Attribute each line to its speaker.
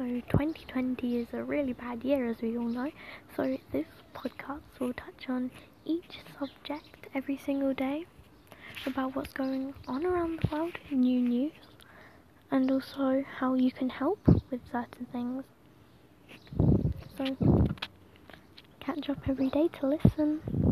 Speaker 1: So 2020 is a really bad year, as we all know. So this podcast will touch on each subject every single day about what's going on around the world, new news, and also how you can help with certain things. So catch up every day to listen.